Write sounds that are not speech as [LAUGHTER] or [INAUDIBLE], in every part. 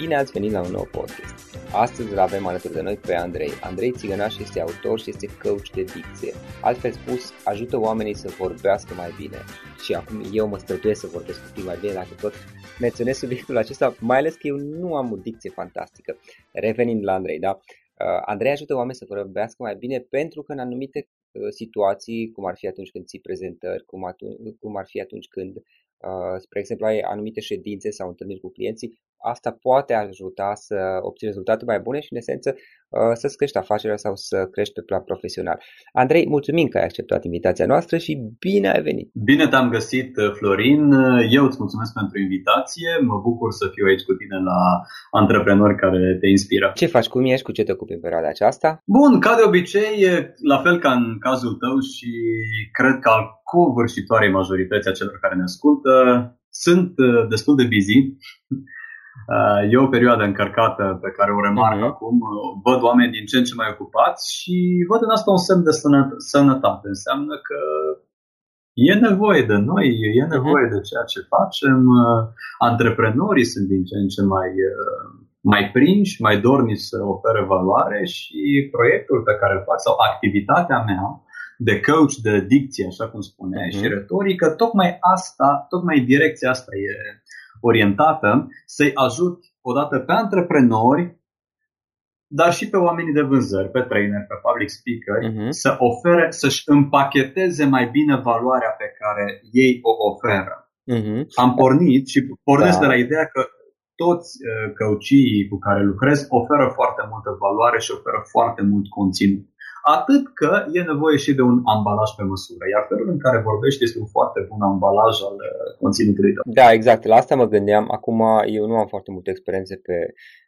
Bine ați venit la un nou podcast. Astăzi îl avem alături de noi pe Andrei. Andrei Țigănaș este autor și este coach de dicție. Altfel spus, ajută oamenii să vorbească mai bine. Și acum eu mă străduiesc să vorbesc un pic mai bine dacă tot menționez subiectul acesta, mai ales că eu nu am o dicție fantastică. Revenind la Andrei, da? Uh, Andrei ajută oamenii să vorbească mai bine pentru că în anumite uh, situații, cum ar fi atunci când ții prezentări, cum, atunci, cum ar fi atunci când Uh, spre exemplu, ai anumite ședințe sau întâlniri cu clienții, asta poate ajuta să obții rezultate mai bune și, în esență, uh, să-ți crești afacerea sau să crești pe plan profesional. Andrei, mulțumim că ai acceptat invitația noastră și bine ai venit! Bine te-am găsit, uh, Florin! Eu îți mulțumesc pentru invitație, mă bucur să fiu aici cu tine la antreprenori care te inspiră. Ce faci, cum ești, cu ce te ocupi în perioada aceasta? Bun, ca de obicei, la fel ca în cazul tău și cred că al covârșitoarei majorității a celor care ne ascultă, sunt uh, destul de busy Uh, e o perioadă încărcată pe care o remarc uh-huh. acum. Văd oameni din ce în ce mai ocupați și văd în asta un semn de sănătate. Înseamnă că e nevoie de noi, e mhm. nevoie uh-huh. de ceea ce facem. Uh, antreprenorii sunt din ce în ce mai, uh, mai prinși, mai dorniți să ofere valoare și proiectul pe care îl fac sau activitatea mea de coach de dicție, așa cum spuneai, uh-huh. și retorică, tocmai asta, tocmai direcția asta e orientată să-i ajut odată pe antreprenori, dar și pe oamenii de vânzări, pe trainer, pe public speaker, uh-huh. să ofere, să-și împacheteze mai bine valoarea pe care ei o oferă. Uh-huh. Am pornit și pornesc da. de la ideea că toți uh, căucii cu care lucrez oferă foarte multă valoare și oferă foarte mult conținut atât că e nevoie și de un ambalaj pe măsură. Iar felul în care vorbești este un foarte bun ambalaj al uh, conținutului tău. Da, exact. La asta mă gândeam. Acum eu nu am foarte multe experiențe pe,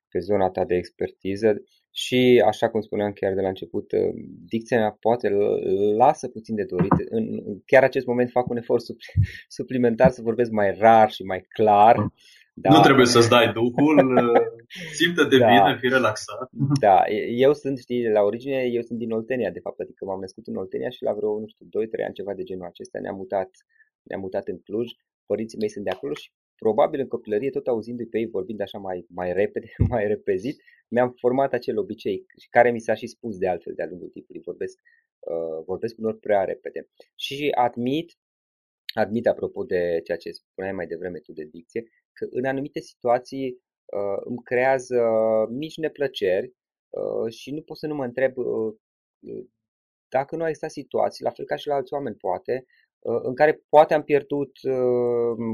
pe zona ta de expertiză și, așa cum spuneam chiar de la început, uh, dicția mea poate lasă puțin de dorit. În chiar acest moment fac un efort [LAUGHS] suplimentar să vorbesc mai rar și mai clar. Da. Nu trebuie să-ți dai duhul, simte-te da. bine, fi relaxat. Da, eu sunt, știi, la origine, eu sunt din Oltenia, de fapt, adică m-am născut în Oltenia și la vreo, nu știu, 2-3 ani, ceva de genul acesta, ne-am mutat, ne-am mutat în Cluj, părinții mei sunt de acolo și probabil în copilărie, tot auzindu-i pe ei vorbind așa mai, mai repede, [LAUGHS] mai repezit, mi-am format acel obicei care mi s-a și spus de altfel de-a lungul timpului, vorbesc, uh, vorbesc unor prea repede. Și admit, admit apropo de ceea ce spuneai mai devreme tu de dicție, că în anumite situații uh, îmi creează mici neplăceri uh, și nu pot să nu mă întreb uh, dacă nu a existat situații, la fel ca și la alți oameni poate, în care poate am pierdut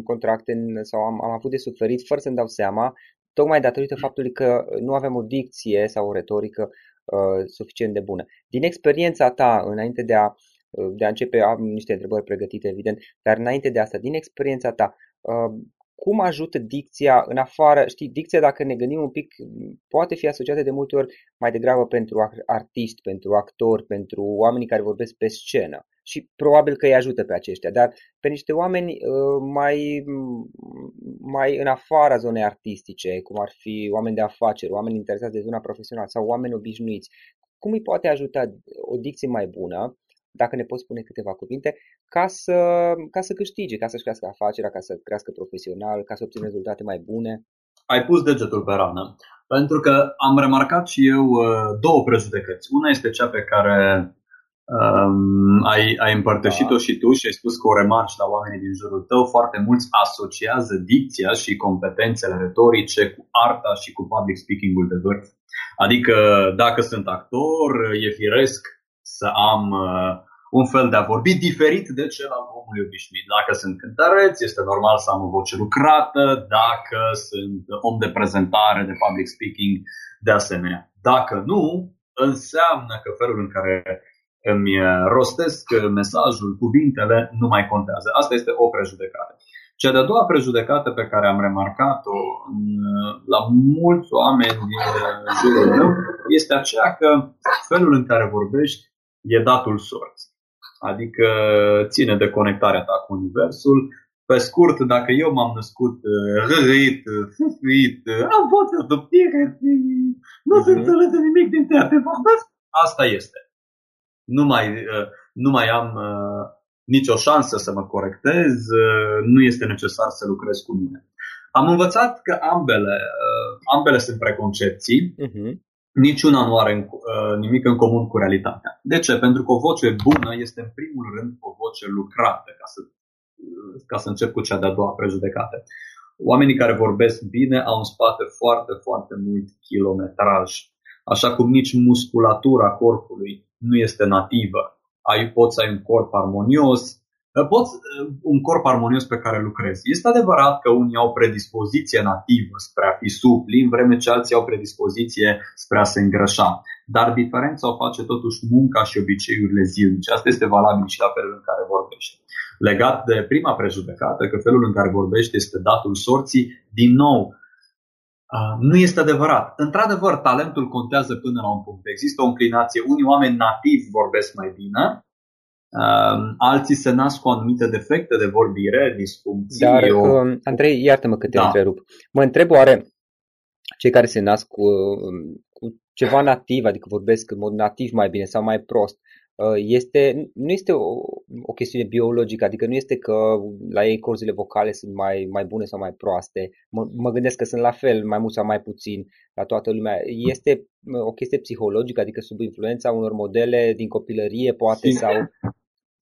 contracte sau am, am avut de suferit fără să-mi dau seama, tocmai datorită faptului că nu avem o dicție sau o retorică suficient de bună. Din experiența ta, înainte de a, de a începe, am niște întrebări pregătite, evident, dar înainte de asta, din experiența ta, cum ajută dicția în afară, știi, dicția dacă ne gândim un pic, poate fi asociată de multe ori mai degrabă pentru artiști, pentru actori, pentru oamenii care vorbesc pe scenă. Și probabil că îi ajută pe aceștia, dar pe niște oameni uh, mai, mai în afara zonei artistice, cum ar fi oameni de afaceri, oameni interesați de zona profesională sau oameni obișnuiți, cum îi poate ajuta o dicție mai bună dacă ne poți spune câteva cuvinte, ca să, ca să câștige, ca să-și crească afacerea, ca să crească profesional, ca să obțină rezultate mai bune? Ai pus degetul pe rană. Pentru că am remarcat și eu uh, două prejudecăți. Una este cea pe care um, ai, ai împărtășit-o da. și tu și ai spus că o remarci la oamenii din jurul tău. Foarte mulți asociază dicția și competențele retorice cu arta și cu public speaking-ul de vârf. Adică dacă sunt actor, e firesc să am uh, un fel de a vorbi diferit de cel al omului obișnuit. Dacă sunt cântăreț, este normal să am o voce lucrată, dacă sunt om de prezentare, de public speaking, de asemenea. Dacă nu, înseamnă că felul în care îmi rostesc mesajul, cuvintele, nu mai contează. Asta este o prejudecată. Cea de-a doua prejudecată pe care am remarcat-o la mulți oameni din jurul meu este aceea că felul în care vorbești e datul sorții. Adică ține de conectarea ta cu Universul. Pe scurt, dacă eu m-am născut uh, răit, fufuit, uh, am fost adoptire, nu se mhm. înțelege nimic din ceea ce vorbesc, asta este. Nu mai, uh, nu mai am nicio șansă să mă corectez, nu este necesar să lucrez cu mine. Am învățat că ambele, uh, ambele sunt preconcepții, uh-huh. Niciuna nu are uh, nimic în comun cu realitatea. De ce? Pentru că o voce bună este în primul rând o voce lucrată, ca să, ca să încep cu cea de-a doua prejudecată. Oamenii care vorbesc bine au în spate foarte, foarte mult kilometraj. Așa cum nici musculatura corpului nu este nativă. Ai, poți să ai un corp armonios, poți uh, un corp armonios pe care lucrezi. Este adevărat că unii au predispoziție nativă spre a fi supli, în vreme ce alții au predispoziție spre a se îngrășa. Dar diferența o face totuși munca și obiceiurile zilnice. Asta este valabil și la felul în care vorbești. Legat de prima prejudecată, că felul în care vorbești este datul sorții, din nou, uh, nu este adevărat. Într-adevăr, talentul contează până la un punct. Există o înclinație. Unii oameni nativi vorbesc mai bine, Uh, alții se nasc cu anumite defecte de vorbire, disfuncții. Dar, o... Um, Andrei, iartă-mă că te da. întrerup. Mă întreb oare cei care se nasc cu, um, cu ceva nativ, adică vorbesc în mod nativ mai bine sau mai prost, uh, este, nu este o, o chestiune biologică, adică nu este că la ei corzile vocale sunt mai, mai bune sau mai proaste. Mă, mă gândesc că sunt la fel, mai mult sau mai puțin la toată lumea. Este uh, o chestie psihologică, adică sub influența unor modele din copilărie, poate, sau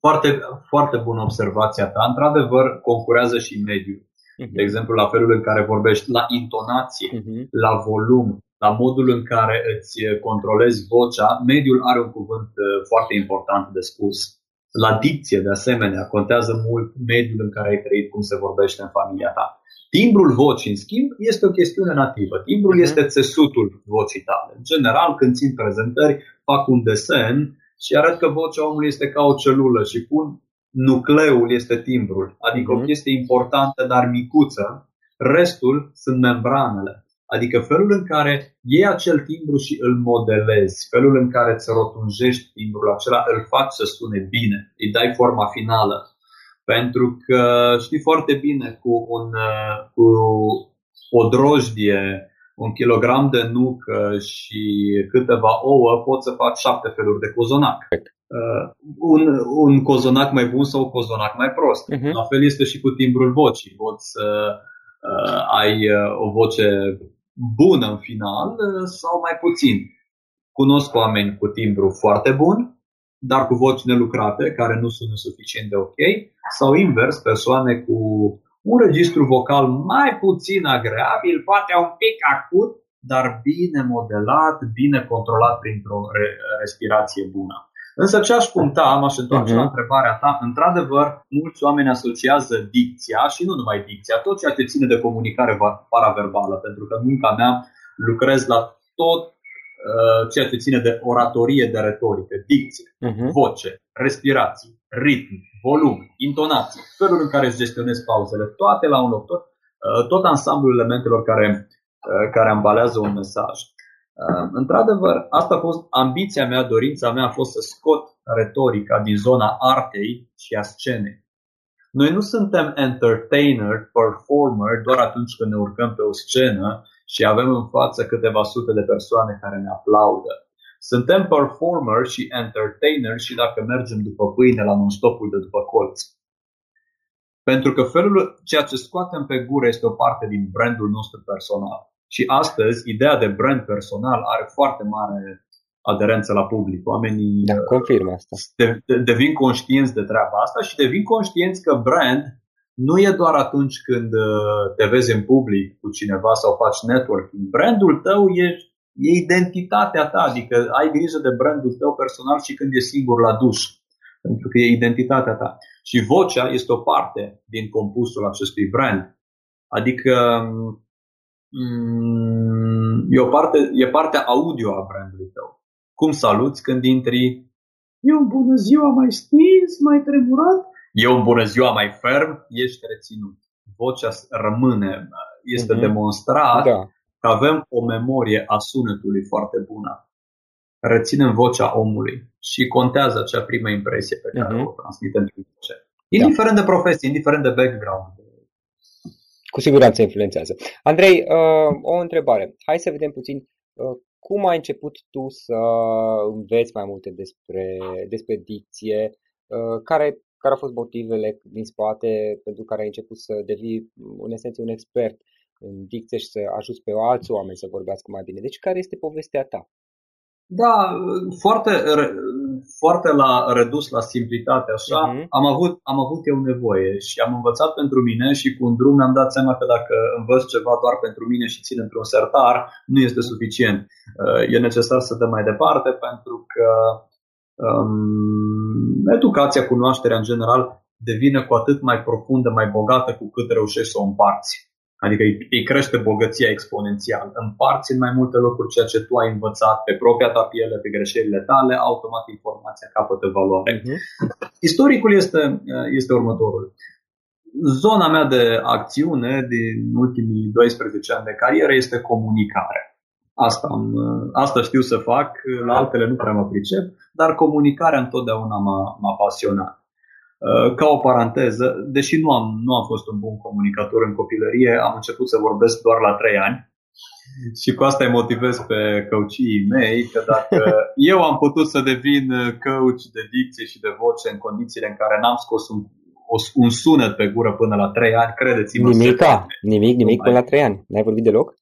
foarte, foarte bună observația ta. Într-adevăr, concurează și mediul. Uh-huh. De exemplu, la felul în care vorbești, la intonație, uh-huh. la volum, la modul în care îți controlezi vocea, mediul are un cuvânt uh, foarte important de spus. La dicție, de asemenea, contează mult mediul în care ai trăit, cum se vorbește în familia ta. Timbrul vocii, în schimb, este o chestiune nativă. Timbrul uh-huh. este țesutul vocii tale. În general, când țin prezentări, fac un desen și arăt că vocea omului este ca o celulă și pun nucleul este timbrul, adică mm-hmm. o mhm. chestie importantă, dar micuță, restul sunt membranele. Adică felul în care iei acel timbru și îl modelezi, felul în care îți rotunjești timbrul acela, îl faci să sune bine, îi dai forma finală. Pentru că știi foarte bine cu, un, cu o drojdie un kilogram de nucă și câteva ouă, poți să faci șapte feluri de cozonac. Uh, un, un cozonac mai bun sau un cozonac mai prost. Uh-huh. La fel este și cu timbrul vocii. Poți să uh, ai uh, o voce bună în final uh, sau mai puțin. Cunosc oameni cu timbru foarte bun, dar cu voci nelucrate, care nu sună suficient de ok, sau invers, persoane cu un registru vocal mai puțin agreabil, poate un pic acut, dar bine modelat, bine controlat printr-o re- respirație bună. Însă ce aș punta, m-aș întoarce uh-huh. la întrebarea ta, într-adevăr, mulți oameni asociază dicția și nu numai dicția, tot ceea ce ține de comunicare paraverbală, pentru că în munca mea lucrez la tot uh, ceea ce ține de oratorie, de retorică, dicție, uh-huh. voce, respirații, ritm, volum, intonație, felul în care îți gestionezi pauzele, toate la un loc, tot, uh, tot ansamblul elementelor care, uh, care ambalează un mesaj. Uh, într-adevăr, asta a fost ambiția mea, dorința mea a fost să scot retorica din zona artei și a scenei. Noi nu suntem entertainer, performer doar atunci când ne urcăm pe o scenă și avem în față câteva sute de persoane care ne aplaudă. Suntem performer și entertainer și dacă mergem după pâine la non-stopul de după colț. Pentru că felul, ceea ce scoatem pe gură este o parte din brandul nostru personal. Și astăzi, ideea de brand personal are foarte mare aderență la public. Oamenii da, confirmă asta. De, de, devin conștienți de treaba asta și devin conștienți că brand nu e doar atunci când uh, te vezi în public cu cineva sau faci networking. Brandul tău e e identitatea ta, adică ai grijă de brandul tău personal și când e singur la duș, pentru că e identitatea ta. Și vocea este o parte din compusul acestui brand. Adică mm, e, o parte, e partea audio a brandului tău. Cum saluți când intri? E un bună ziua mai stins, mai tremurat? E un bună ziua mai ferm, ești reținut. Vocea rămâne, este uh-huh. demonstrat da că avem o memorie a sunetului foarte bună. Reținem vocea omului și contează acea primă impresie pe care uh-huh. o transmitem prin voce. Indiferent da. de profesie, indiferent de background. Cu siguranță influențează. Andrei, uh, o întrebare. Hai să vedem puțin uh, cum ai început tu să înveți mai multe despre, despre dicție, uh, care, care au fost motivele din spate pentru care ai început să devii în esență un expert în dicție și să ajuți pe alți oameni să vorbească mai bine. Deci care este povestea ta? Da, foarte, foarte la redus la simplitate, așa, uh-huh. am, avut, am avut eu nevoie și am învățat pentru mine și cu un drum mi-am dat seama că dacă învăț ceva doar pentru mine și țin într-un sertar, nu este suficient. Uh, e necesar să dăm mai departe pentru că um, educația, cunoașterea în general devine cu atât mai profundă, mai bogată cu cât reușești să o împarți. Adică îi, crește bogăția exponențial. Împarți în mai multe locuri ceea ce tu ai învățat pe propria ta piele, pe greșelile tale, automat informația capătă valoare. Uh-huh. Istoricul este, este următorul. Zona mea de acțiune din ultimii 12 ani de carieră este comunicare. Asta, am, asta știu să fac, la altele nu prea mă pricep, dar comunicarea întotdeauna m-a, m-a pasionat. Uh, ca o paranteză, deși nu am, nu am fost un bun comunicator în copilărie, am început să vorbesc doar la 3 ani și cu asta îi motivez pe coachii mei că dacă [LAUGHS] eu am putut să devin coach de dicție și de voce în condițiile în care n-am scos un, un sunet pe gură până la 3 ani, credeți-mă. Nimic, nimic, nimic până la 3 ani. N-ai vorbit deloc?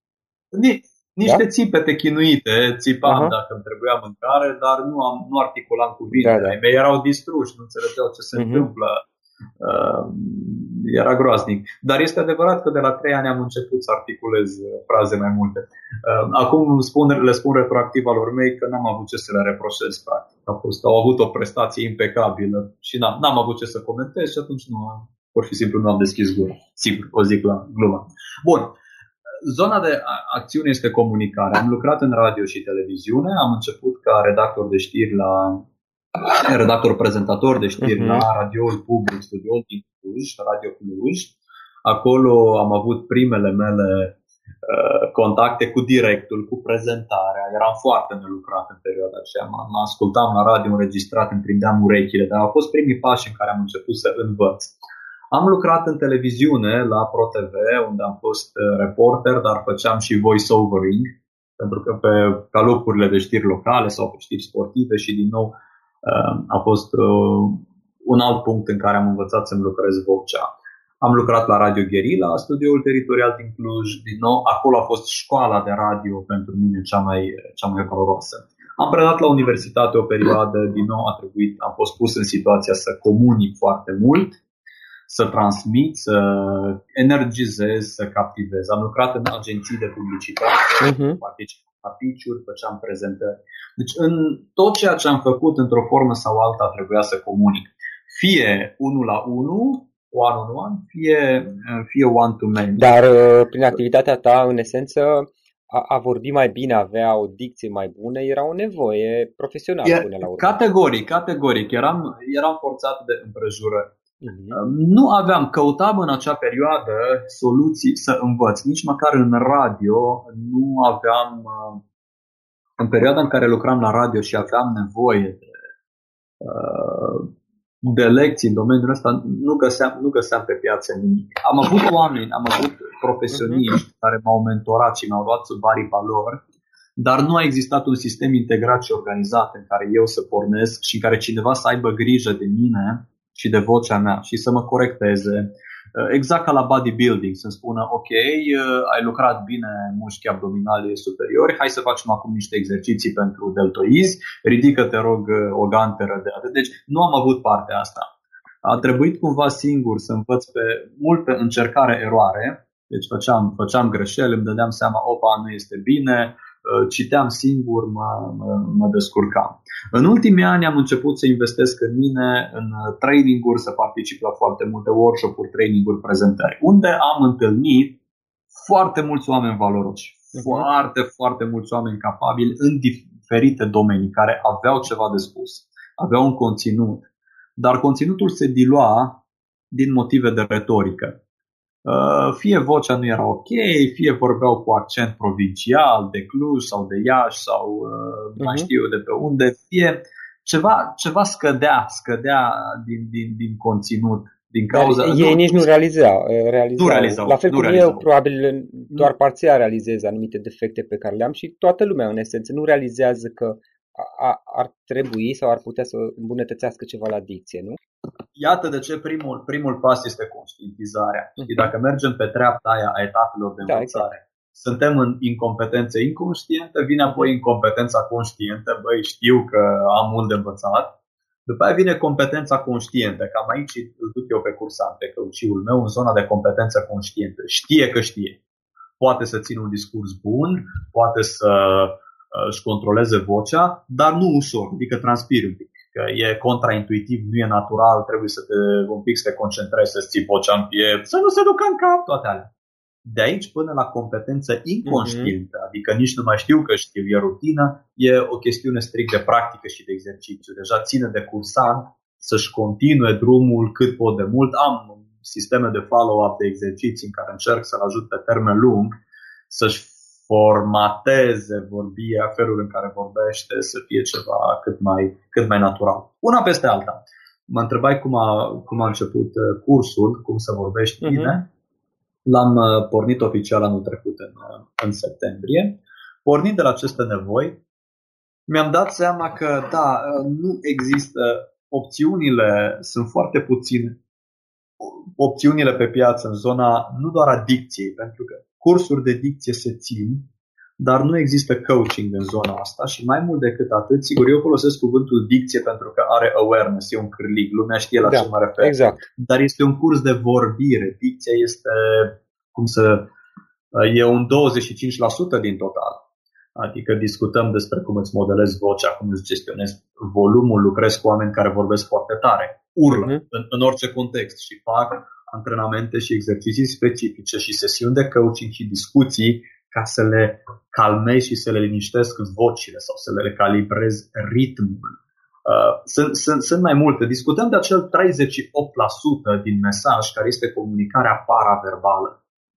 Niște da? țipete chinuite, țipam uh-huh. dacă îmi trebuia mâncare, dar nu, am, nu articulam cuvinte. Da, da. Ai mei erau distruși, nu înțelegeau ce se uh-huh. întâmplă. Uh, era groaznic. Dar este adevărat că de la trei ani am început să articulez uh, fraze mai multe. Uh, acum spun, le spun retroactiv alor mei că n-am avut ce să le reproșez, practic. A fost, au avut o prestație impecabilă și n-am, n-am avut ce să comentez și atunci nu am, pur și simplu nu am deschis gura. Sigur, o zic la glumă. Bun, zona de acțiune este comunicare. Am lucrat în radio și televiziune, am început ca redactor de știri la redactor prezentator de știri uh-huh. la radioul public, studioul din Cluj, Radio Cluj. Acolo am avut primele mele uh, contacte cu directul, cu prezentarea. Eram foarte nelucrat în perioada aceea. Mă, mă ascultam la radio înregistrat, îmi prindeam urechile, dar au fost primii pași în care am început să învăț. Am lucrat în televiziune la ProTV, unde am fost uh, reporter, dar făceam și voice-overing, pentru că pe calupurile de știri locale sau pe știri sportive și din nou uh, a fost uh, un alt punct în care am învățat să-mi lucrez vocea. Am lucrat la Radio Guerilla, studioul teritorial din Cluj, din nou, acolo a fost școala de radio pentru mine cea mai, cea mai valoroasă. Am predat la universitate o perioadă, din nou a trebuit, am fost pus în situația să comunic foarte mult, să transmit, să energizez, să captivez. Am lucrat în agenții de publicitate, uh-huh. participam la pitch-uri, făceam prezentări. Deci în tot ceea ce am făcut, într-o formă sau alta, trebuia să comunic. Fie unul la unul, one on one, fie, fie one to many. Dar uh, prin activitatea ta, în esență, a, a vorbi mai bine, avea o dicție mai bună, era o nevoie profesională e, până la urmă. Categoric, categoric. Eram, eram forțat de împrejurări. Uh-huh. Nu aveam, căutam în acea perioadă soluții să învăț. Nici măcar în radio nu aveam, uh, în perioada în care lucram la radio și aveam nevoie de, uh, de lecții în domeniul ăsta, nu găseam, nu găseam pe piață nimic. Am avut oameni, am avut profesioniști uh-huh. care m-au mentorat și m-au luat sub vari valori, dar nu a existat un sistem integrat și organizat în care eu să pornesc și în care cineva să aibă grijă de mine și de vocea mea și să mă corecteze. Uh, exact ca la bodybuilding, să-mi spună, ok, uh, ai lucrat bine mușchi abdominali superiori, hai să facem acum niște exerciții pentru deltoizi, ridică, te rog, uh, o ganteră de atât. Deci nu am avut partea asta. A trebuit cumva singur să învăț pe mult pe încercare-eroare, deci făceam, făceam greșeli, îmi dădeam seama, opa, nu este bine, Uh, citeam singur, mă, mă, mă descurcam. În ultimii ani am început să investesc în mine, în uh, training-uri, să particip la foarte multe workshop-uri, training-uri, prezentări, unde am întâlnit foarte mulți oameni valoroși, uh-huh. foarte, foarte mulți oameni capabili în diferite domenii care aveau ceva de spus, aveau un conținut, dar conținutul se dilua din motive de retorică. Uh, fie vocea nu era ok, fie vorbeau cu accent provincial de Cluj sau de Iași sau uh, mai mhm. știu eu de pe unde, fie ceva, ceva scădea, scădea din, din, din conținut. Din cauza, Dar ei nu, nici nu realizau, realizau. Nu realizau. La fel nu cum realizau. eu probabil doar parțial realizez anumite defecte pe care le am și toată lumea în esență nu realizează că a, ar trebui sau ar putea să îmbunătățească ceva la dicție, nu? Iată de ce primul, primul pas este conștientizarea. Uh-huh. Și dacă mergem pe treapta aia a etapelor de da, învățare, exact. suntem în incompetență inconștientă, vine apoi incompetența conștientă, băi, știu că am mult de învățat, după aia vine competența conștientă, cam aici îl duc eu pe cursant, pe căuciul meu, în zona de competență conștientă. Știe că știe. Poate să țină un discurs bun, poate să uh, își controleze vocea, dar nu ușor, adică transpiri un pic. Că e contraintuitiv, nu e natural, trebuie să te un pic să te concentrezi, să-ți ții vocea în piept, să nu se ducă în cap, toate alea. De aici până la competență inconștientă, mm-hmm. adică nici nu mai știu că știu, e rutină, e o chestiune strict de practică și de exercițiu. Deja ține de cursant să-și continue drumul cât pot de mult. Am sisteme de follow-up de exerciții în care încerc să-l ajut pe termen lung să-și formateze vorbia, felul în care vorbește, să fie ceva cât mai, cât mai natural. Una peste alta. Mă întrebai cum a, cum a început uh, cursul, cum să vorbești mhm. bine. Uh-huh. L-am uh, pornit oficial anul trecut în, uh, în septembrie. Pornind de la aceste nevoi, mi-am dat seama că, da, uh, nu există opțiunile, sunt foarte puține opțiunile pe piață în zona nu doar a dicției, pentru că cursuri de dicție se țin, dar nu există coaching în zona asta și mai mult decât atât, sigur, eu folosesc cuvântul dicție pentru că are awareness, e un cârlig, lumea știe la da, ce mă refer. Exact. Dar este un curs de vorbire. Dicția este, cum să, e un 25% din total. Adică discutăm despre cum îți modelezi vocea, cum îți gestionezi volumul, lucrezi cu oameni care vorbesc foarte tare, urlă uh-huh. în, în orice context și fac antrenamente și exerciții specifice și sesiuni de coaching și discuții ca să le calmezi și să le liniștesc vocile sau să le calibrez ritmul. Uh, sunt, sunt, sunt mai multe. Discutăm de acel 38% din mesaj care este comunicarea paraverbală.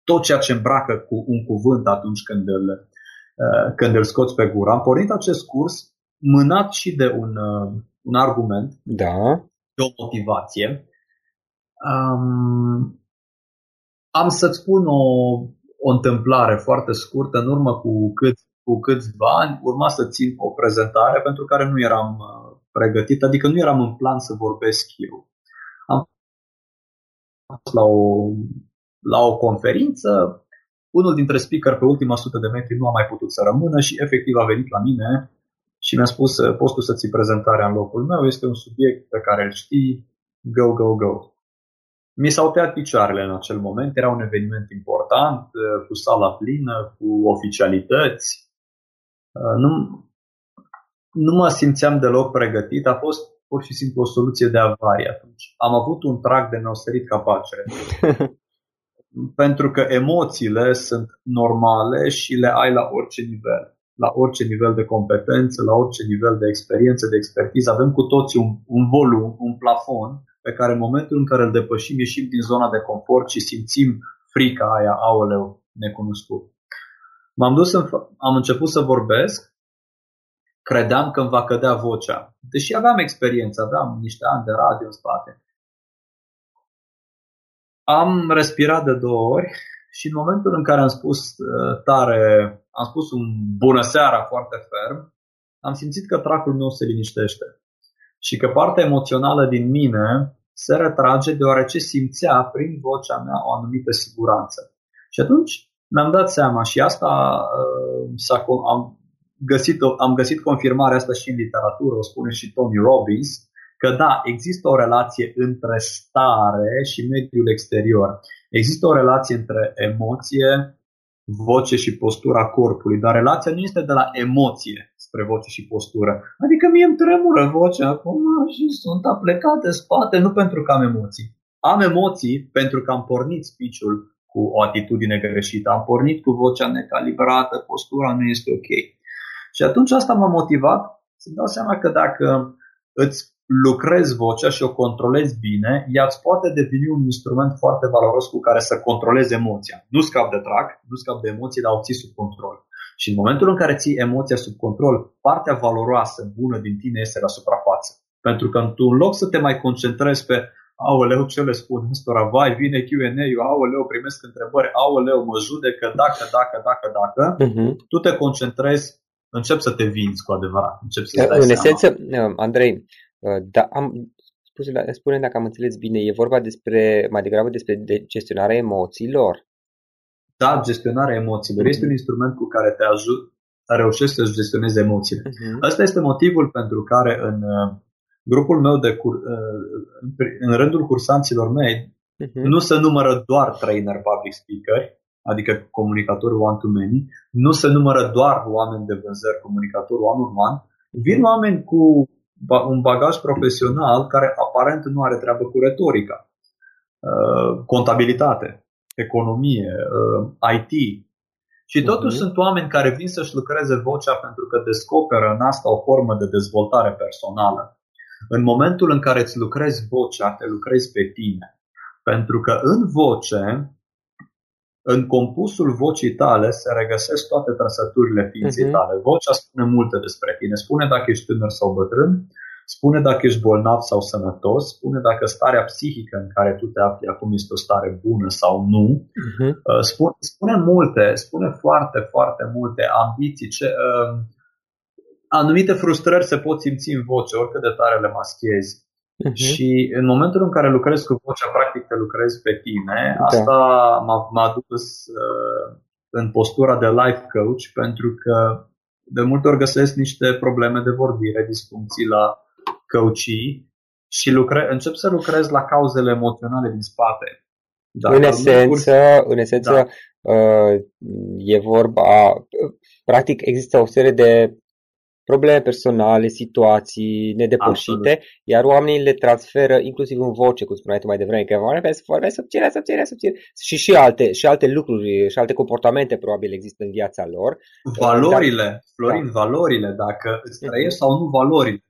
Tot ceea ce îmbracă cu un cuvânt atunci când îl, uh, când îl scoți pe gură. Am pornit acest curs mânat și de un, uh, un argument, da. de o motivație. Um, am să-ți spun o, o întâmplare foarte scurtă, în urmă cu, cât, cu câțiva ani, urma să țin o prezentare pentru care nu eram uh, pregătit, adică nu eram în plan să vorbesc eu. Am fost la o, la o conferință, unul dintre speaker pe ultima sută de metri nu a mai putut să rămână și efectiv a venit la mine și mi-a spus poți tu să ții prezentarea în locul meu, este un subiect pe care îl știi, go, go, go. Mi s-au tăiat picioarele în acel moment, era un eveniment important, uh, cu sala plină, cu oficialități. Uh, nu, nu mă simțeam deloc pregătit, a fost pur și simplu o soluție de avarie atunci. Am avut un trag de neosterit ca pacere. [LAUGHS] Pentru că emoțiile sunt normale și le ai la orice nivel. La orice nivel de competență, la orice nivel de experiență, de expertiză. Avem cu toții un, un volum, un plafon pe care în momentul în care îl depășim, ieșim din zona de confort și simțim frica aia, aoleu, necunoscut. M-am dus, în, am început să vorbesc, credeam că îmi va cădea vocea, deși aveam experiență, aveam niște ani de radio în spate. Am respirat de două ori și în momentul în care am spus uh, tare, am spus un bună seara foarte ferm, am simțit că tracul meu se liniștește și că partea emoțională din mine se retrage deoarece simțea prin vocea mea o anumită siguranță. Și atunci mi-am dat seama și asta uh, s-a, am, găsit, am găsit confirmarea asta și în literatură, o spune și Tony Robbins, că da, există o relație între stare și mediul exterior. Există o relație între emoție, voce și postura corpului, dar relația nu este de la emoție spre voce și postură. Adică mie îmi tremură vocea acum și sunt aplecat de spate, nu pentru că am emoții. Am emoții pentru că am pornit speech-ul cu o atitudine greșită, am pornit cu vocea necalibrată, postura nu este ok. Și atunci asta m-a motivat să dau seama că dacă îți lucrezi vocea și o controlezi bine, ea îți poate deveni un instrument foarte valoros cu care să controlezi emoția. Nu scap de trac, nu scap de emoții, dar o ții sub control. Și în momentul în care ții emoția sub control, partea valoroasă, bună din tine este la suprafață. Pentru că tu, în loc să te mai concentrezi pe aoleu, ce le spun ăstora, vai, vine Q&A-ul, aoleu, primesc întrebări, aoleu, mă judecă, dacă, dacă, dacă, dacă, uh-huh. tu te concentrezi încep să te vinzi cu adevărat. Încep să în esență, Andrei, da, am, spune, spune dacă am înțeles bine, e vorba despre, mai degrabă despre de gestionarea emoțiilor. Da, gestionarea emoțiilor. Mm-hmm. Este un instrument cu care te ajut, reușești să-ți gestionezi emoțiile. Mm-hmm. Asta este motivul pentru care în uh, grupul meu de cur, uh, în rândul cursanților mei mm-hmm. nu se numără doar trainer public speaker, adică comunicatori one-to-many, nu se numără doar oameni de vânzări, comunicatori one-on-one, vin oameni cu un bagaj profesional care aparent nu are treabă cu retorica, uh, contabilitate, economie, IT, și totuși uh-huh. sunt oameni care vin să-și lucreze vocea pentru că descoperă în asta o formă de dezvoltare personală. În momentul în care îți lucrezi vocea, te lucrezi pe tine. Pentru că în voce, în compusul vocii tale se regăsesc toate trăsăturile ființei uh-huh. tale. Vocea spune multe despre tine. Spune dacă ești tânăr sau bătrân, spune dacă ești bolnav sau sănătos, spune dacă starea psihică în care tu te afli acum este o stare bună sau nu. Uh-huh. Spune, spune multe, spune foarte, foarte multe ambiții, ce, uh, anumite frustrări se pot simți în voce, oricât de tare le maschezi. Uh-huh. Și în momentul în care lucrezi cu vocea, practic te lucrezi pe tine. Da. Asta m-a, m-a dus uh, în postura de life coach pentru că de multe ori găsesc niște probleme de vorbire, disfuncții la căucii și lucre, încep să lucrez la cauzele emoționale din spate. Dar în esență, în esență da. uh, e vorba, practic există o serie de probleme personale, situații nedepășite, Absolut. iar oamenii le transferă inclusiv în voce, cum spuneai tu mai devreme, că vorbesc, vorbesc subțire, subțire, subțire, și și alte, și alte lucruri și alte comportamente probabil există în viața lor. Valorile, dar, Florin, da. valorile, dacă îți trăiești sau nu valorile.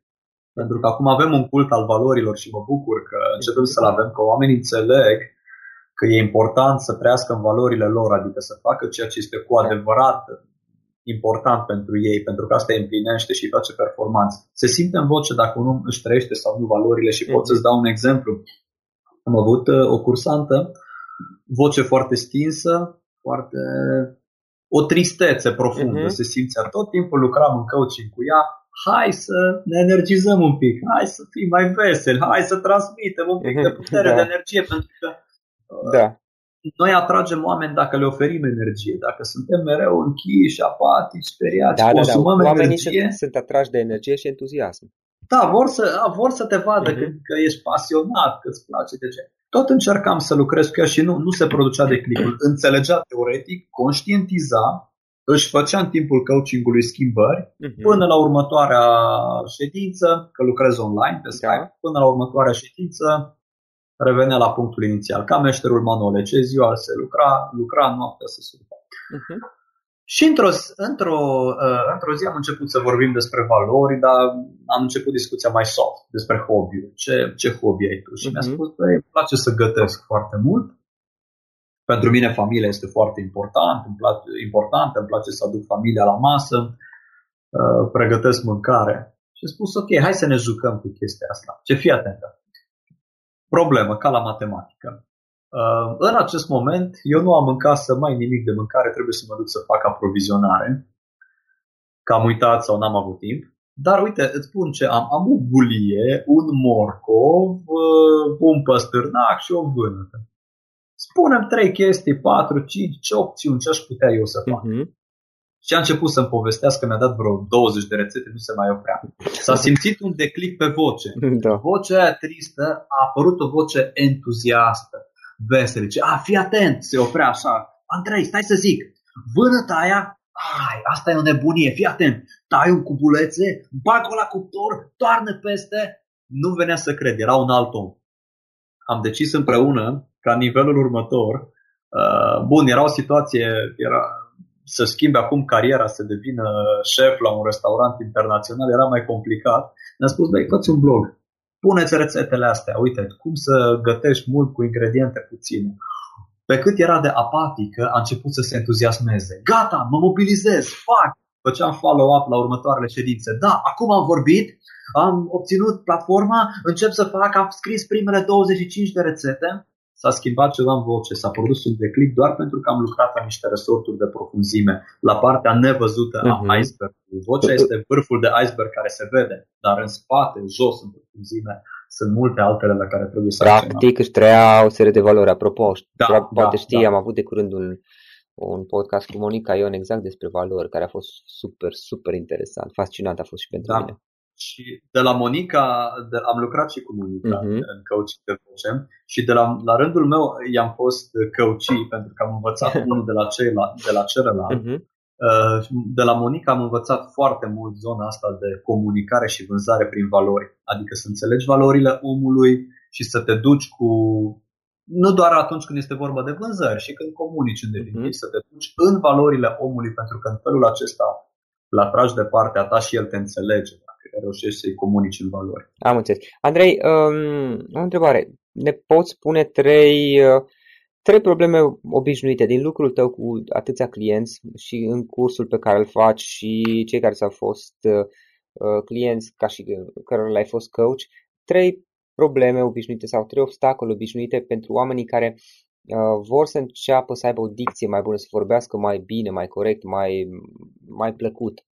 Pentru că acum avem un cult al valorilor și mă bucur că începem să-l avem, că oamenii înțeleg că e important să trăiască în valorile lor, adică să facă ceea ce este cu adevărat important pentru ei, pentru că asta îi împlinește și îi face performanță. Se simte în voce dacă un om își trăiește sau nu valorile și pot să-ți dau un exemplu. Am avut uh, o cursantă, voce foarte stinsă, foarte o tristețe profundă, uh-huh. se simțea tot timpul, lucram în coaching cu ea, hai să ne energizăm un pic, hai să fim mai veseli, hai să transmitem un pic de mhm. putere, da. de energie, pentru că da. noi atragem oameni dacă le oferim energie, dacă suntem mereu închiși, apatici, speriați, da, consumăm da, da. Oamenii energie. sunt atrași de energie și entuziasm. Da, vor să, vor să te vadă uh-huh. că, că ești pasionat, că îți place de ce. Tot încercam să lucrez cu ea și nu, nu se producea de clipul. Înțelegea teoretic, conștientiza își făcea în timpul coachingului schimbări uh-huh. până la următoarea ședință, că lucrez online pe Skype, da. până la următoarea ședință revenea la punctul inițial, ca meșterul Manole, ce ziua se lucra, lucra noaptea se surfa. Uh-huh. Și într-o, într-o, uh, într-o zi am început să vorbim despre valori, dar am început discuția mai soft, despre hobby Ce, ce hobby ai tu? Și uh-huh. mi-a spus, că îmi place să gătesc foarte mult pentru mine familia este foarte important, îmi place, important, îmi place să aduc familia la masă, uh, pregătesc mâncare. Și am spus, ok, hai să ne jucăm cu chestia asta. Ce fii atentă. Problemă, ca la matematică. Uh, în acest moment, eu nu am mâncat să mai nimic de mâncare, trebuie să mă duc să fac aprovizionare, că am uitat sau n-am avut timp. Dar uite, îți spun ce am. Am o bulie, un morcov, uh, un păstârnac și o vânătă. Spunem trei chestii, patru, cinci, ce opțiuni, ce aș putea eu să fac. Uh-huh. Și a început să-mi povestească, mi-a dat vreo 20 de rețete, nu se mai oprea. S-a simțit un declic pe voce. Da. Vocea aia tristă a apărut o voce entuziastă, veselă. Ce, a, fii atent, se oprea așa. Andrei, stai să zic, vânăta aia, ai, asta e o nebunie, fii atent, tai un cubulețe, bag-o la cuptor, toarnă peste. Nu venea să cred, era un alt om. Am decis împreună ca nivelul următor. Uh, bun, era o situație, era să schimbe acum cariera, să devină șef la un restaurant internațional, era mai complicat. Ne-a spus, băi, fă un blog, puneți rețetele astea, uite, cum să gătești mult cu ingrediente puține. Pe cât era de apatică, a început să se entuziasmeze. Gata, mă mobilizez, fac! Făceam follow-up la următoarele ședințe. Da, acum am vorbit, am obținut platforma, încep să fac, am scris primele 25 de rețete s-a schimbat ceva în voce, s-a produs un declic doar pentru că am lucrat la niște resorturi de profunzime, la partea nevăzută a uh-huh. icebergului. Vocea este vârful de iceberg care se vede, dar în spate, jos, în profunzime, sunt multe altele la care trebuie să Practic își trăia o serie de valori. Apropo, da, poate da, știi, da. am avut de curând un, un podcast cu Monica Ion exact despre valori, care a fost super, super interesant. Fascinant a fost și pentru da. mine. Și de la Monica, de, am lucrat și cu Monica uh-huh. în coaching de voce și de la, la rândul meu i-am fost coach pentru că am învățat unul de la, celălalt, de la celălalt. Uh-huh. De la Monica am învățat foarte mult zona asta de comunicare și vânzare prin valori. Adică să înțelegi valorile omului și să te duci cu nu doar atunci când este vorba de vânzări, și când comunici în definitiv, uh-huh. să te duci în valorile omului, pentru că în felul acesta îl atragi de partea ta și el te înțelege reușești să-i comunici în valori. Am înțeles. Andrei, um, o întrebare. Ne poți spune trei, uh, trei probleme obișnuite din lucrul tău cu atâția clienți și în cursul pe care îl faci și cei care s-au fost uh, uh clienți ca și care l-ai fost coach, trei probleme obișnuite sau trei obstacole obișnuite pentru oamenii care uh, vor să înceapă să aibă o dicție mai bună, să vorbească mai bine, mai corect, mai, mai plăcut.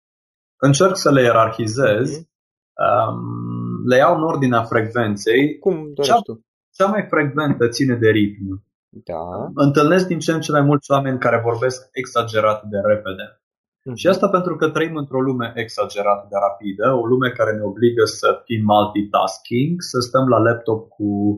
Încerc să le ierarhizez, mm-hmm. Um, le iau în ordinea frecvenței. Cum dorești cea, tu? Cea mai frecventă ține de ritm. Da. Întâlnesc din ce în ce mai mulți oameni care vorbesc exagerat de repede. Mm-hmm. Și asta pentru că trăim într-o lume exagerat de rapidă, o lume care ne obligă să fim multitasking, să stăm la laptop cu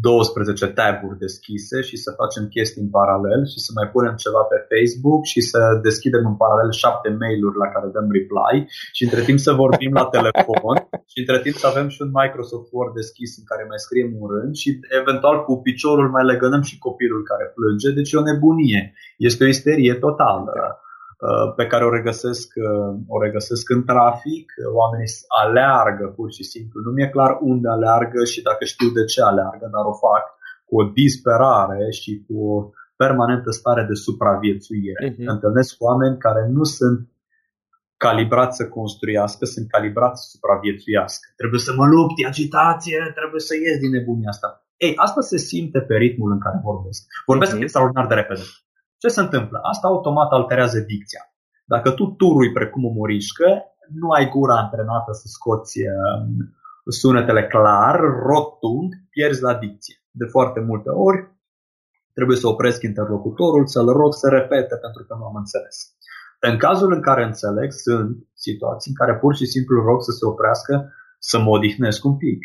12 taburi deschise și să facem chestii în paralel și să mai punem ceva pe Facebook și să deschidem în paralel 7 mail-uri la care dăm reply și între timp să vorbim la telefon [LAUGHS] și între timp să avem și un Microsoft Word deschis în care mai scriem un rând și eventual cu piciorul mai legănăm și copilul care plânge, deci e o nebunie. Este o isterie totală. Uh, pe care o regăsesc, uh, o regăsesc în trafic, oamenii aleargă pur și simplu. Nu mi-e clar unde aleargă și dacă știu de ce aleargă, dar o fac cu o disperare și cu o permanentă stare de supraviețuire. Uh-huh. Întâlnesc oameni care nu sunt calibrați să construiască, sunt calibrați să supraviețuiască. Trebuie să mă lupt, e agitație, trebuie să ies din nebunia asta. Ei, asta se simte pe ritmul în care vorbesc. Vorbesc uh-huh. extraordinar de repede. Ce se întâmplă? Asta automat alterează dicția. Dacă tu turui precum o morișcă, nu ai gura antrenată să scoți um, sunetele clar, rotund, pierzi la dicție. De foarte multe ori trebuie să opresc interlocutorul, să-l rog să repete pentru că nu am înțeles. În cazul în care înțeleg, sunt situații în care pur și simplu rog să se oprească, să mă odihnesc un pic.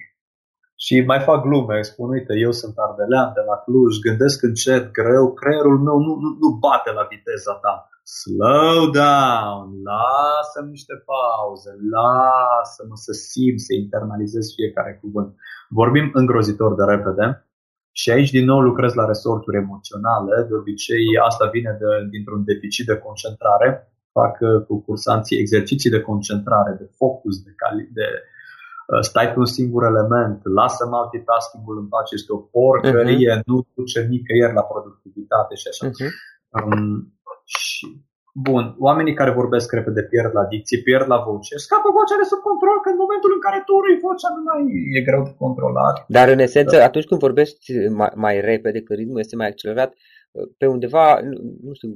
Și mai fac glume, spun, uite, eu sunt ardelean de la Cluj, gândesc încet, greu, creierul meu nu, nu, nu bate la viteza ta. Slow down, lasă niște pauze, lasă-mă să simt, să internalizez fiecare cuvânt. Vorbim îngrozitor de repede și aici din nou lucrez la resorturi emoționale. De obicei asta vine de, dintr-un deficit de concentrare. Fac uh, cu cursanții exerciții de concentrare, de focus, de, cali- de Uh, stai pe un singur element, lasă multitasking-ul în pace, este o porcărie, uh-huh. nu duce nicăieri la productivitate și așa. Uh-huh. Um, și, bun, oamenii care vorbesc repede pierd la dicție, pierd la voce, scapă vocea de sub control, că în momentul în care tu îi vocea nu mai e greu de controlat. Dar în esență, da. atunci când vorbești mai, mai repede, că ritmul este mai accelerat, pe undeva, nu știu,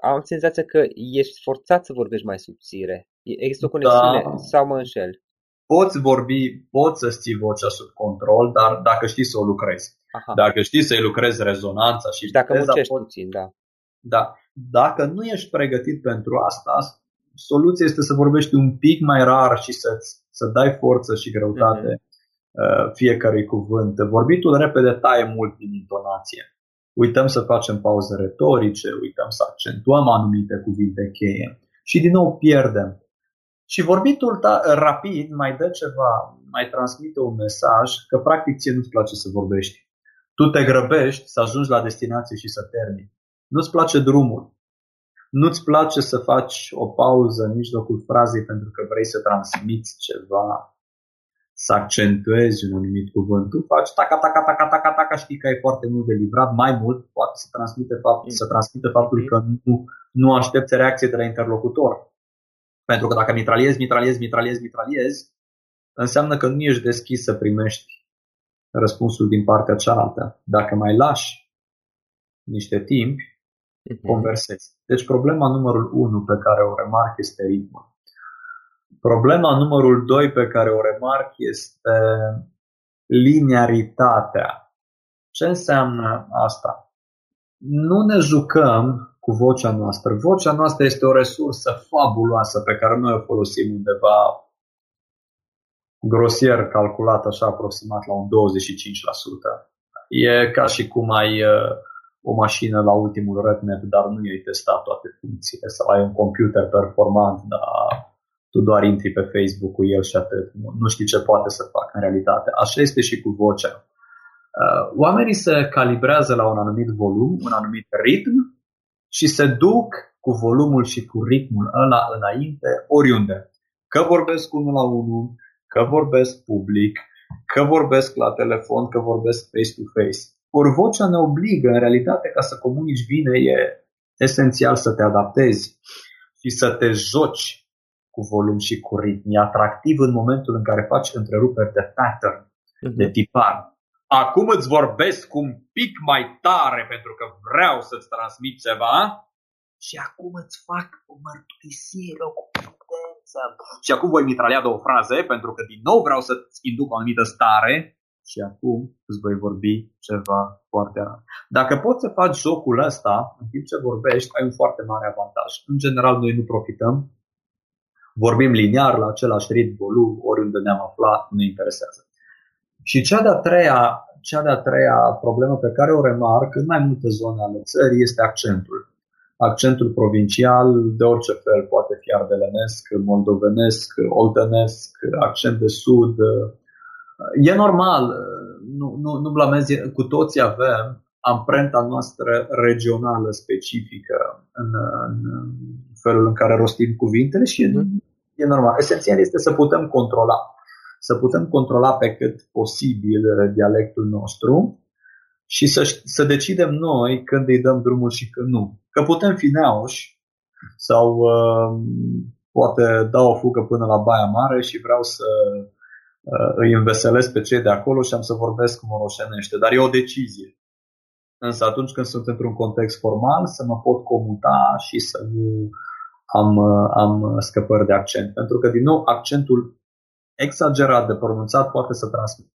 am senzația că ești forțat să vorbești mai subțire. Există o conexiune da. sau mă înșel? Poți vorbi, poți să ții vocea sub control, dar dacă știi să o lucrezi. Aha. Dacă știi să-i lucrezi rezonanța și dacă muncești poți, puțin, da. Da. Dacă nu ești pregătit pentru asta, soluția este să vorbești un pic mai rar și să, să dai forță și greutate uh-huh. fiecărui cuvânt. Vorbitul repede taie mult din intonație. Uităm să facem pauze retorice, uităm să accentuăm anumite cuvinte cheie și din nou pierdem și vorbitul ta rapid mai dă ceva, mai transmite un mesaj că practic ție nu-ți place să vorbești. Tu te grăbești să ajungi la destinație și să termini. Nu-ți place drumul. Nu-ți place să faci o pauză în mijlocul frazei pentru că vrei să transmiți ceva, să accentuezi un anumit cuvânt. Tu faci taca, taca, taca, taca, taca, știi că ai foarte mult de livrat, mai mult poate să transmite, fapt, să transmite faptul că nu, nu aștepți reacție de la interlocutor pentru că dacă mitraliezi, mitraliezi, mitraliezi, mitraliezi, înseamnă că nu ești deschis să primești răspunsul din partea cealaltă. Dacă mai lași niște timp, uh-huh. conversezi. Deci problema numărul 1 pe care o remarc este ritmul. Problema numărul 2 pe care o remarc este linearitatea. Ce înseamnă asta? Nu ne jucăm cu vocea noastră. Vocea noastră este o resursă fabuloasă pe care noi o folosim undeva grosier calculat așa aproximat la un 25%. E ca și cum ai uh, o mașină la ultimul RedNet, dar nu i-ai testat toate funcțiile sau ai un computer performant, dar tu doar intri pe Facebook cu el și atât. Nu, nu știi ce poate să facă în realitate. Așa este și cu vocea. Uh, oamenii se calibrează la un anumit volum, un anumit ritm și se duc cu volumul și cu ritmul ăla înainte, oriunde. Că vorbesc unul la unul, că vorbesc public, că vorbesc la telefon, că vorbesc face-to-face. Ori vocea ne obligă, în realitate, ca să comunici bine, e esențial să te adaptezi și să te joci cu volum și cu ritm. E atractiv în momentul în care faci întreruperi de pattern, uh-huh. de tipar. Acum îți vorbesc un pic mai tare pentru că vreau să-ți transmit ceva și acum îți fac o mărturisire, o cunoștință. Și acum voi mitralia două fraze pentru că din nou vreau să-ți induc o anumită stare și acum îți voi vorbi ceva foarte rar. Dacă poți să faci jocul ăsta în timp ce vorbești, ai un foarte mare avantaj. În general, noi nu profităm vorbim liniar la același ritm, volum, oriunde ne-am aflat, nu interesează. Și cea de-a treia, cea de-a treia problemă pe care o remarc în mai multe zone ale țării este accentul. Accentul provincial, de orice fel, poate fi ardelenesc, moldovenesc, oltenesc, accent de sud. E normal, nu, nu, nu blamez, cu toții avem amprenta noastră regională specifică în, în felul în care rostim cuvintele și mm e normal. Esențial este să putem controla. Să putem controla pe cât posibil dialectul nostru și să, să decidem noi când îi dăm drumul și când nu. Că putem fi neauși sau uh, poate dau o fugă până la Baia Mare și vreau să uh, îi înveselesc pe cei de acolo și am să vorbesc moroșenește. Dar e o decizie. Însă atunci când sunt într-un context formal, să mă pot comuta și să nu am, am scăpări de accent. Pentru că, din nou, accentul exagerat de pronunțat poate să transmită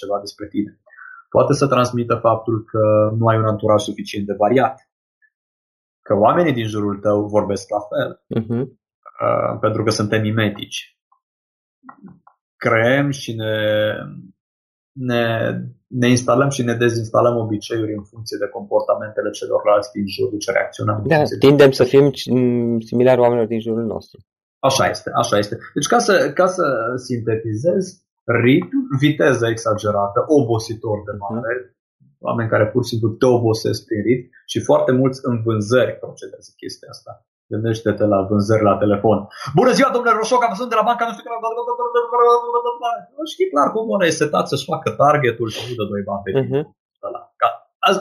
ceva despre tine. Poate să transmită faptul că nu ai un anturaj suficient de variat. Că oamenii din jurul tău vorbesc la fel. Uh-huh. Uh, pentru că suntem mimetici. Creăm și ne ne, ne instalăm și ne dezinstalăm obiceiuri în funcție de comportamentele celorlalți din jur, ce reacționăm. Da, tindem să fim similari oamenilor din jurul nostru. Așa este, așa este. Deci ca să, ca să sintetizez, ritm, viteză exagerată, obositor de mare, mm. oameni care pur și simplu te obosesc prin ritm și foarte mulți în vânzări procedează chestia asta. Gândește-te la vânzări la telefon. Bună ziua, domnule Roșoc, am sunt de la banca, nu știu că... Știi clar cum ăla e setat să-și facă targetul și nu dă doi bani pe uh-huh.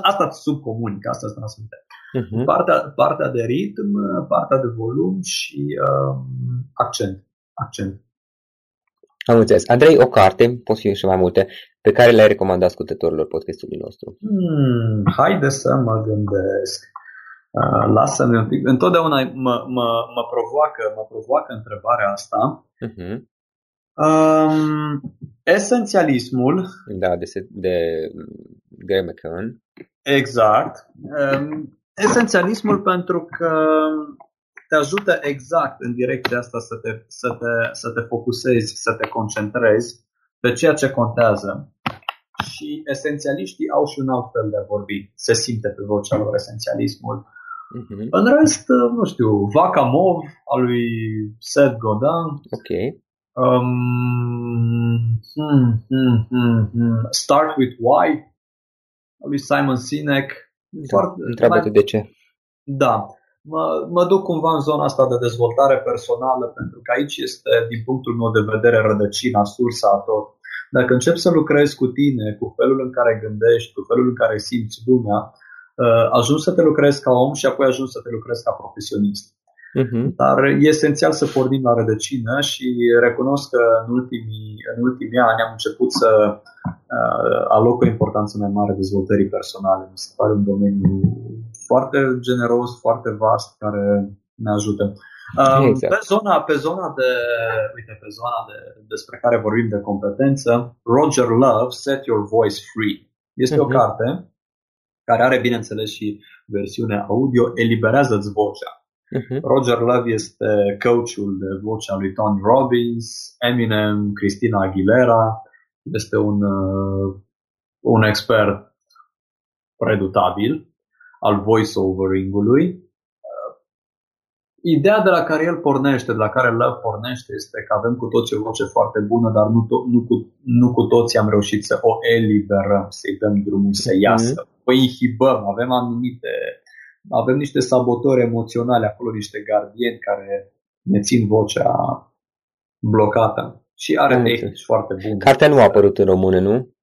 Asta sub comunic, asta se transmite. Uh-huh. Partea, partea de ritm, partea de volum și um, accent. accent. Am înțeles. Andrei, o carte, pot fi și mai multe, pe care le-ai recomandat ascultătorilor podcastului nostru? Hmm, haide să mă gândesc. Uh, lasă-mi un pic. Întotdeauna mă, mă, mă, provoacă, mă provoacă întrebarea asta. Uh-huh. Um, esențialismul. Da, de, de Gary McKeown. Exact. Um, esențialismul pentru că te ajută exact în direcția asta să te, să, te, să te focusezi, să te concentrezi pe ceea ce contează. Și esențialiștii au și un alt fel de a vorbi. Se simte pe vocea lor esențialismul. Uh-huh. În rest, nu știu, Vaca Mov al lui Seth Godin. Ok. Um, hmm, hmm, hmm, hmm. Start with Why al lui Simon Sinek. Da, Întreabă-te de ce. Da. Mă, mă duc cumva în zona asta de dezvoltare personală pentru că aici este, din punctul meu de vedere, rădăcina, sursa a tot. Dacă începi să lucrezi cu tine, cu felul în care gândești, cu felul în care simți lumea, Uh, ajungi să te lucrezi ca om și apoi ajungi să te lucrezi ca profesionist. Uh-huh. Dar e esențial să pornim la rădăcină și recunosc că în ultimii, în ultimii ani am început să uh, aloc o importanță mai mare dezvoltării personale. Mi se pare un domeniu foarte generos, foarte vast, care ne ajută. Um, exact. Pe zona, pe zona de, uite, pe zona de, despre care vorbim de competență, Roger Love, Set Your Voice Free. Este uh-huh. o mhm. carte care are, bineînțeles, și versiunea audio, eliberează-ți vocea. Uh-huh. Roger Love este coachul de vocea lui Tony Robbins, Eminem, Christina Aguilera, este un, uh, un expert redutabil al voice-overing-ului Ideea de la care el pornește, de la care Love pornește, este că avem cu toți o voce foarte bună, dar nu, to- nu, cu, nu cu toți am reușit să o eliberăm, să-i dăm drumul să mhm. iasă. Mm-hmm. O inhibăm, avem anumite, avem niște sabotori emoționale acolo, niște gardieni care ne țin vocea blocată. Și are tehnici foarte bune. Cartea nu a apărut în română, nu?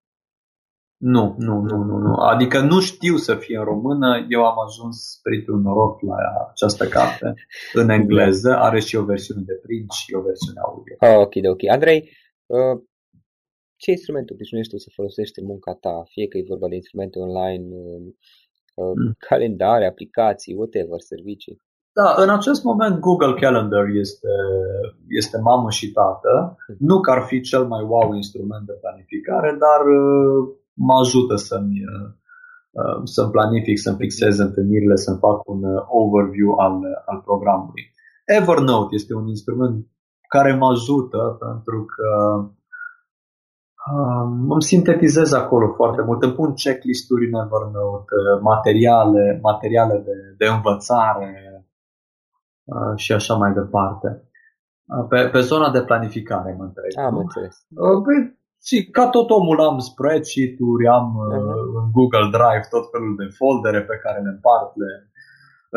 Nu, nu, nu, nu, nu. Adică nu știu să fie în română. Eu am ajuns spiritul noroc la această carte în engleză. Are și o versiune de print și o versiune audio. Ah, ok, ok. Andrei, uh, ce instrument obișnuiești tu să folosești în munca ta? Fie că e vorba de instrumente online, uh, uh, mm. calendare, aplicații, whatever, servicii. Da, în acest moment Google Calendar este, este mamă și tată. Mm. Nu că ar fi cel mai wow instrument de planificare, dar uh, mă ajută să-mi, uh, uh, să-mi planific, să-mi fixez întâlnirile, să-mi fac un uh, overview al, al programului. Evernote este un instrument care mă ajută pentru că um, îmi sintetizez acolo foarte mult, îmi pun checklist-uri în Evernote, materiale, materiale de, de învățare uh, și așa mai departe. Pe, pe zona de planificare mă întreb. Am înțeles. Păi, și ca tot omul am spreadsheet-uri, am uh-huh. în Google Drive tot felul de foldere pe care le împart. Le...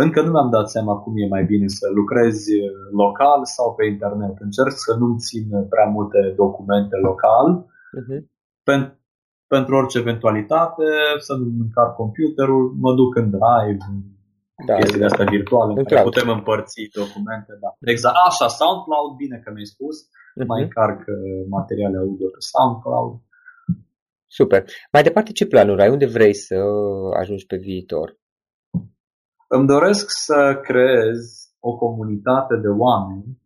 Încă nu mi-am dat seama cum e mai bine să lucrezi uh, local sau pe internet. Încerc să nu-mi țin prea multe documente local. Uh-huh. Pen- pentru orice eventualitate, să nu încarc computerul, mă duc în Drive, da, chestiile astea virtuale, în care putem împărți documente. Da. Exact. Așa, SoundCloud, bine că mi-ai spus uh-huh. mai încarc materiale audio pe SoundCloud. Super. Mai departe, ce planuri ai? Unde vrei să ajungi pe viitor? Îmi doresc să creez o comunitate de oameni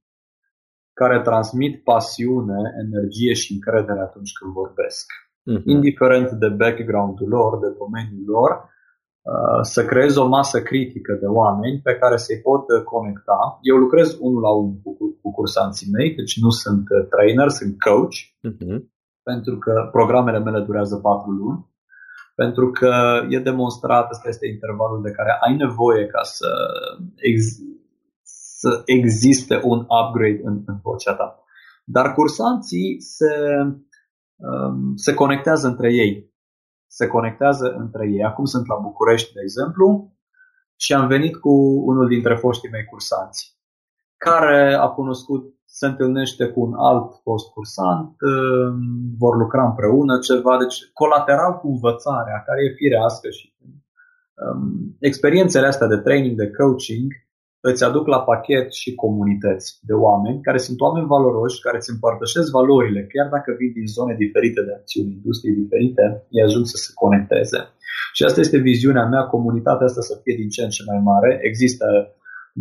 care transmit pasiune, energie și încredere atunci când vorbesc. Uh-huh. Indiferent de background-ul lor, de domeniul lor, Uh, să creez o masă critică de oameni pe care să-i pot uh, conecta. Eu lucrez unul la unul cu, cu cursanții mei, deci nu sunt uh, trainer, sunt coach, uh-huh. pentru că programele mele durează patru luni, pentru că e demonstrat, ăsta este intervalul de care ai nevoie ca să, ex- să existe un upgrade în, în vocea ta. Dar cursanții se, um, se conectează între ei se conectează între ei. Acum sunt la București, de exemplu, și am venit cu unul dintre foștii mei cursanți, care a cunoscut, se întâlnește cu un alt post cursant, um, vor lucra împreună ceva, deci colateral cu învățarea, care e firească și um, experiențele astea de training, de coaching, îți aduc la pachet și comunități de oameni care sunt oameni valoroși, care îți împărtășesc valorile, chiar dacă vin din zone diferite de acțiuni, industrii diferite, îi ajung să se conecteze. Și asta este viziunea mea, comunitatea asta să fie din ce în ce mai mare. Există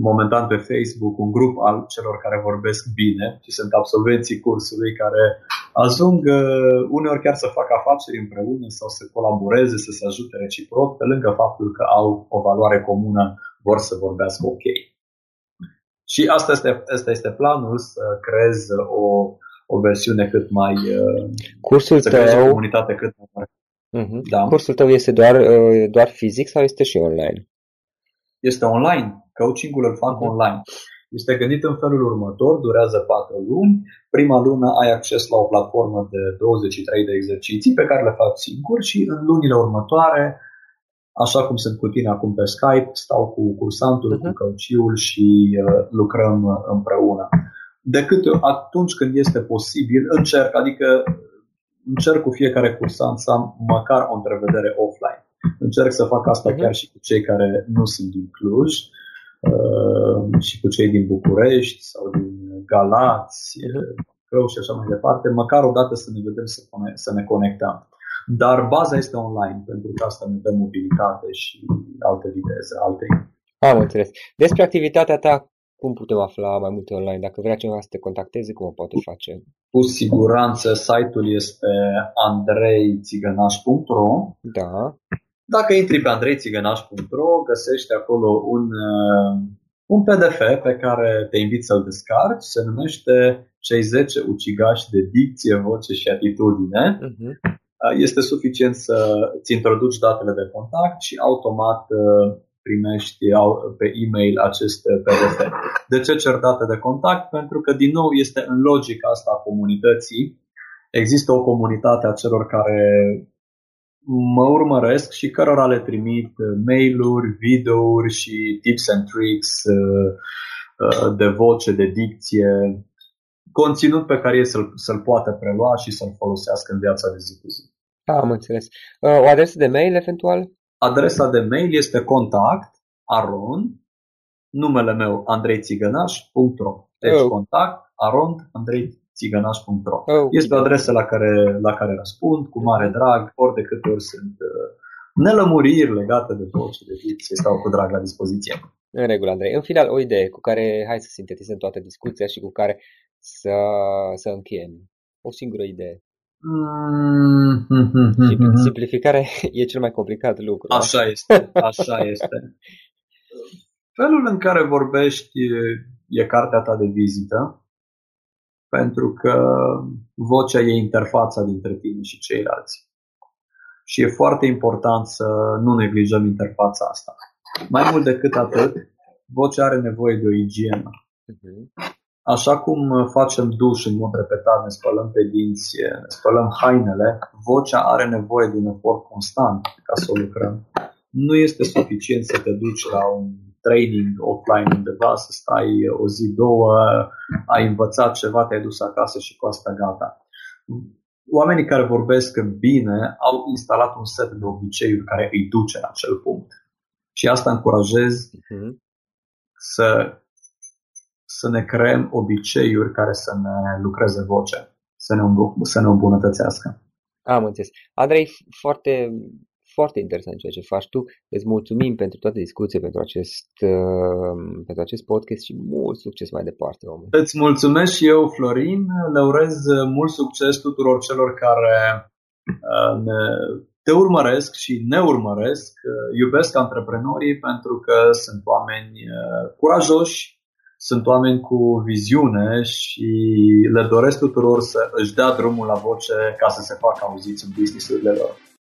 momentan pe Facebook un grup al celor care vorbesc bine și sunt absolvenții cursului care ajung uh, uneori chiar să facă afaceri împreună sau să colaboreze, să se ajute reciproc, pe lângă faptul că au o valoare comună, vor să vorbească ok. Și asta este, asta este planul, să creez o, o versiune cât mai... Uh, Cursul să tău... o comunitate cât mai mare. Uh-huh. Da. Cursul tău este doar, uh, doar fizic sau este și online? Este online. Coachingul îl fac uh-huh. online. Este gândit în felul următor, durează 4 luni. Prima lună ai acces la o platformă de 23 de exerciții pe care le faci singur și în lunile următoare Așa cum sunt cu tine acum pe Skype, stau cu cursantul, uh-huh. cu căuciul și uh, lucrăm uh, împreună. Decât atunci când este posibil, încerc, adică încerc cu fiecare cursant să am măcar o întrevedere offline. Încerc să fac asta uh-huh. chiar și cu cei care nu sunt din Cluj. uh, și cu cei din București sau din Galați, Crău și așa mai departe, măcar o dată să ne vedem să, să ne conectăm. Dar baza este online, pentru că asta ne dă mobilitate și alte viteze, alte. Am înțeles. Despre activitatea ta, cum putem afla mai multe online? Dacă vrea cineva să te contacteze, cum o poate face? Cu siguranță site-ul este andreițigănaș.ro Da. Dacă intri pe andreițigănaș.ro, găsești acolo un, uh, un PDF pe care te invit să-l descarci. Se numește Cei 10 ucigași de dicție, voce și atitudine. Uh-huh. Este suficient să ți introduci datele de contact și automat uh, primești pe e-mail acest PDF. De ce cer date de contact? Pentru că, din nou, este în logica asta a comunității. Există o comunitate a celor care mă urmăresc și cărora le trimit mail-uri, videouri și tips and tricks uh, uh, de voce, de dicție, conținut pe care ei să-l, să-l poată prelua și să-l folosească în viața de zi cu zi. Am înțeles. Uh, o adresă de mail eventual? Adresa de mail este contact arond numele meu andreițigănaș.ro Deci oh. contact arond andreițigănaș.ro oh, Este o adresă la care, la care răspund cu mare drag, ori de câte ori sunt uh, nelămuriri legate de voce, de dicție, stau cu drag la dispoziție. În regulă, Andrei. În final, o idee cu care hai să sintetizăm toată discuția și cu care să, să încheiem. O singură idee. Mm-hmm. Simplificarea [LAUGHS] e cel mai complicat lucru. Da? Așa este, așa este. [LAUGHS] Felul în care vorbești e cartea ta de vizită, pentru că vocea e interfața dintre tine și ceilalți. Și e foarte important să nu neglijăm interfața asta. Mai mult decât atât, vocea are nevoie de o igienă. Uh-huh. Așa cum uh, facem duș în mod repetat, ne spălăm pe dinți, ne spălăm hainele, vocea are nevoie de un efort constant ca să o lucrăm. Nu este suficient să te duci la un training offline undeva, să stai o zi, două, ai învățat ceva, te-ai dus acasă și cu asta gata. Oamenii care vorbesc bine au instalat un set de obiceiuri care îi duce la acel punct. Și asta încurajez uh-huh. să să ne creăm obiceiuri care să ne lucreze vocea, să ne, să ne îmbunătățească. Am înțeles. Andrei, foarte, foarte interesant ceea ce faci tu. Îți mulțumim pentru toată discuția, pentru acest, uh, pentru acest podcast și mult succes mai departe. Om. Îți mulțumesc și eu, Florin. Le urez mult succes tuturor celor care uh, ne, te urmăresc și ne urmăresc. Iubesc antreprenorii pentru că sunt oameni uh, curajoși, sunt oameni cu viziune și le doresc tuturor să își dea drumul la voce ca să se facă auziți în businessurile lor.